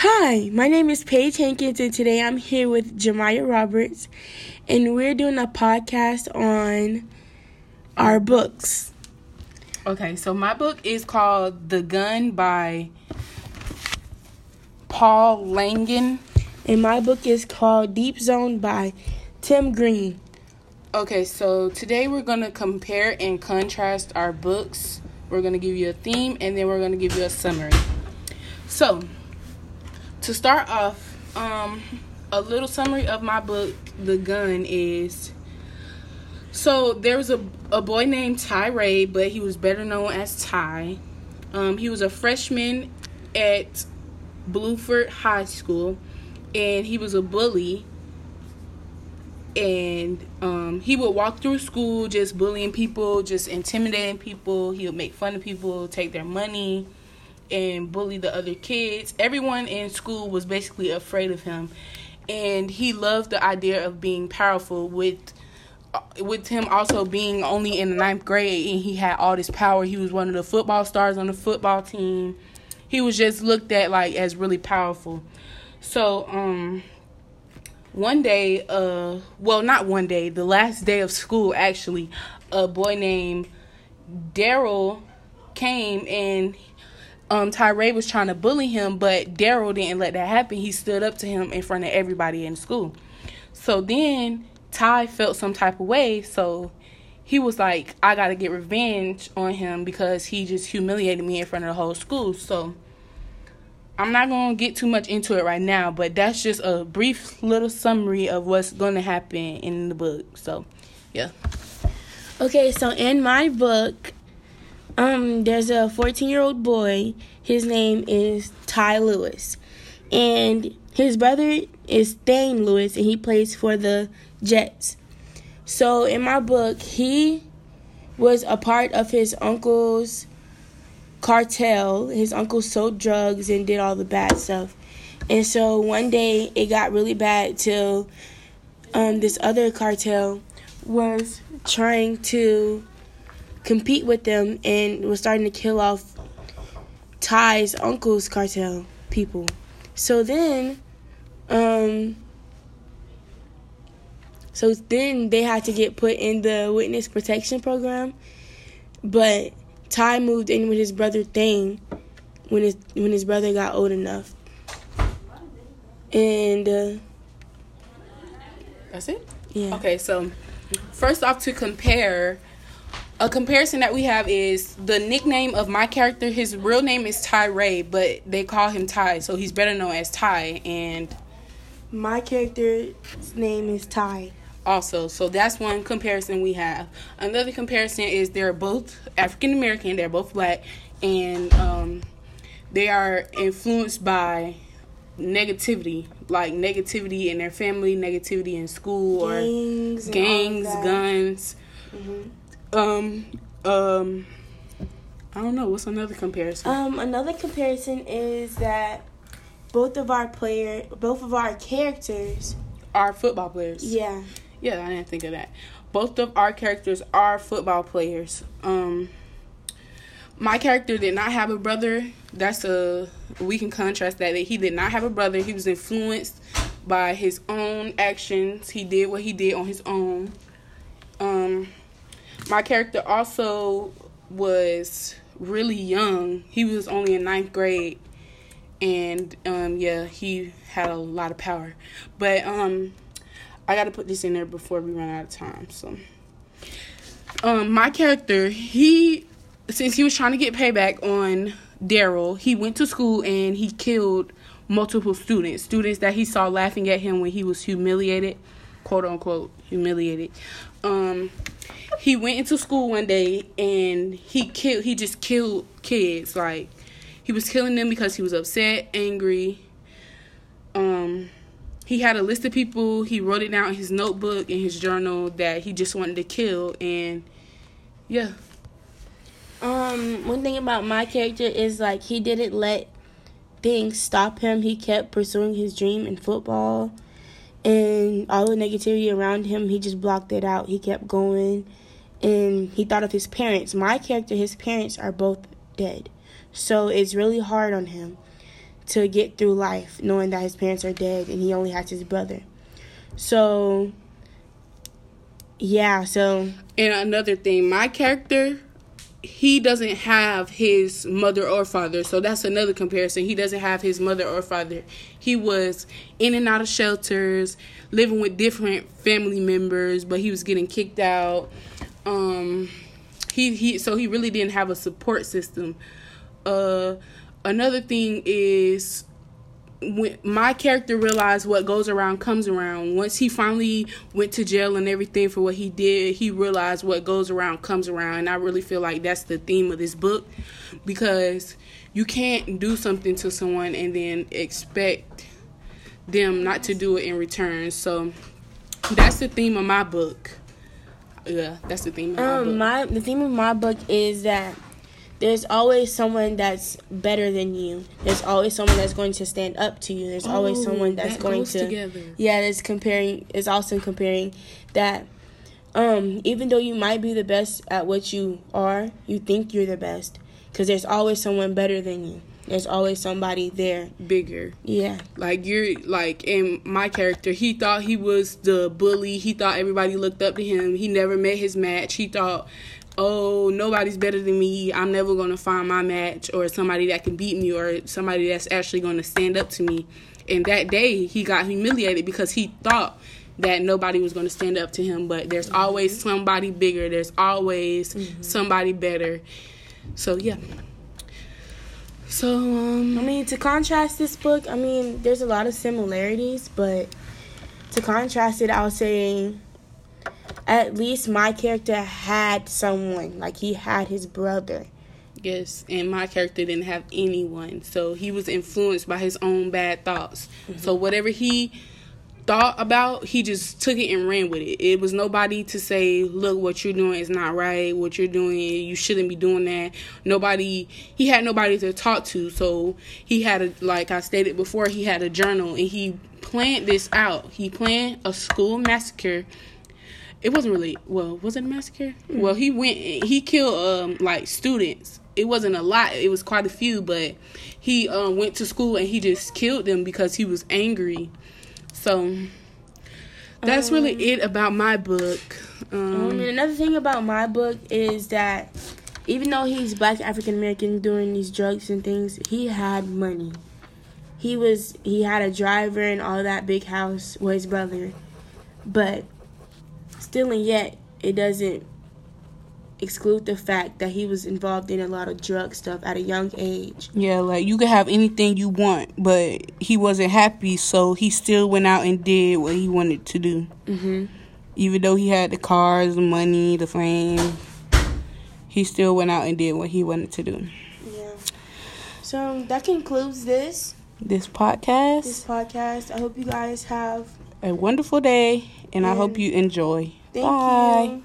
Hi, my name is Paige Hankins, and today I'm here with Jemiah Roberts, and we're doing a podcast on our books. Okay, so my book is called The Gun by Paul Langan. And my book is called Deep Zone by Tim Green. Okay, so today we're going to compare and contrast our books. We're going to give you a theme and then we're going to give you a summary. So, to start off, um, a little summary of my book, The Gun, is so there was a, a boy named Tyray, but he was better known as Ty. Um, he was a freshman at Bluford High School, and he was a bully. And um, he would walk through school just bullying people, just intimidating people. He would make fun of people, take their money, and bully the other kids. Everyone in school was basically afraid of him. And he loved the idea of being powerful with with him also being only in the ninth grade and he had all this power. He was one of the football stars on the football team he was just looked at like as really powerful. So um one day uh well not one day, the last day of school actually, a boy named Daryl came and um Tyree was trying to bully him, but Daryl didn't let that happen. He stood up to him in front of everybody in school. So then Ty felt some type of way, so he was like, I gotta get revenge on him because he just humiliated me in front of the whole school. So I'm not gonna get too much into it right now, but that's just a brief little summary of what's gonna happen in the book. So, yeah. Okay, so in my book, um, there's a 14 year old boy. His name is Ty Lewis, and his brother is Thane Lewis, and he plays for the Jets. So in my book, he was a part of his uncle's cartel. His uncle sold drugs and did all the bad stuff. And so one day it got really bad till um, this other cartel was trying to compete with them and was starting to kill off Ty's uncle's cartel people. So then, um, so then they had to get put in the witness protection program. But Ty moved in with his brother Thane when his when his brother got old enough. And uh, that's it. Yeah. Okay, so first off, to compare, a comparison that we have is the nickname of my character. His real name is Tyray, but they call him Ty, so he's better known as Ty. And my character's name is Ty also. So that's one comparison we have. Another comparison is they're both African American, they're both black, and um, they are influenced by negativity, like negativity in their family, negativity in school, gangs or gangs, guns. Mm-hmm. Um, um, I don't know. What's another comparison? Um, another comparison is that both of our player, both of our characters are football players. Yeah. Yeah, I didn't think of that. Both of our characters are football players. Um, my character did not have a brother. That's a we can contrast that. He did not have a brother. He was influenced by his own actions. He did what he did on his own. My character also was really young. He was only in ninth grade, and um, yeah, he had a lot of power. But um, I got to put this in there before we run out of time. So, um, my character, he since he was trying to get payback on Daryl, he went to school and he killed multiple students, students that he saw laughing at him when he was humiliated, quote unquote humiliated. Um, he went into school one day and he killed. He just killed kids. Like he was killing them because he was upset, angry. Um, he had a list of people. He wrote it down in his notebook in his journal that he just wanted to kill, and yeah. Um, one thing about my character is like he didn't let things stop him. He kept pursuing his dream in football, and all the negativity around him, he just blocked it out. He kept going, and he thought of his parents. My character, his parents are both dead, so it's really hard on him to get through life, knowing that his parents are dead and he only has his brother. So, yeah. So, And another thing, my character, he doesn't have his mother or father. So that's another comparison. He doesn't have his mother or father. He was in and out of shelters, living with different family members, but he was getting kicked out. Um he he so he really didn't have a support system. Uh another thing is when my character realized what goes around comes around. Once he finally went to jail and everything for what he did he realized what goes around comes around. And i really feel like that's the theme of this book because you can't do something to someone and then expect them not to do it in return. So that's the theme of my book yeah that's the theme of my um, book my the theme of my book is that there's always someone that's better than you. There's always someone that's going to stand up to you. There's always Oh, someone that's that going to together. Yeah, it's comparing it's also comparing that um even though you might be the best at what you are, you think you're the best cuz there's always someone better than you. There's always somebody there. bigger Yeah. Like you're like in my character, he thought he was the bully. He thought everybody looked up to him. He never met his match. He thought, "Oh, nobody's better than me. I'm never going to find my match or somebody that can beat me or somebody that's actually going to stand up to me." And that day, he got humiliated because he thought that nobody was going to stand up to him, but there's always mm-hmm. somebody bigger. There's always mm-hmm. somebody better. So, yeah. So, um I mean, to contrast this book, I mean, there's a lot of similarities, but to contrast it, I would say at least my character had someone. Like, he had his brother. Yes, and my character didn't have anyone, so he was influenced by his own bad thoughts. So whatever he thought about, he just took it and ran with it. It was nobody to say, "Look, what you're doing is not right. What you're doing, you shouldn't be doing that." Nobody, he had nobody to talk to, so he had a like I stated before, he had a journal and he planned this out. He planned a school massacre it wasn't really well was it a massacre well he went he killed um like students it wasn't a lot it was quite a few but he um went to school and he just killed them because he was angry so that's really it about my book Um, um another thing about my book is that even though he's black African American doing these drugs and things, he had money. He was he had a driver and all that big house with his brother, but still and yet it doesn't exclude the fact that he was involved in a lot of drug stuff at a young age. yeah like you could have anything you want but he wasn't happy so he still went out and did what he wanted to do Mhm. even though he had the cars the money the fame he still went out and did what he wanted to do Yeah. So that concludes this this podcast. this podcast. I hope you guys have a wonderful day, and I hope you enjoy. Thank Bye. you.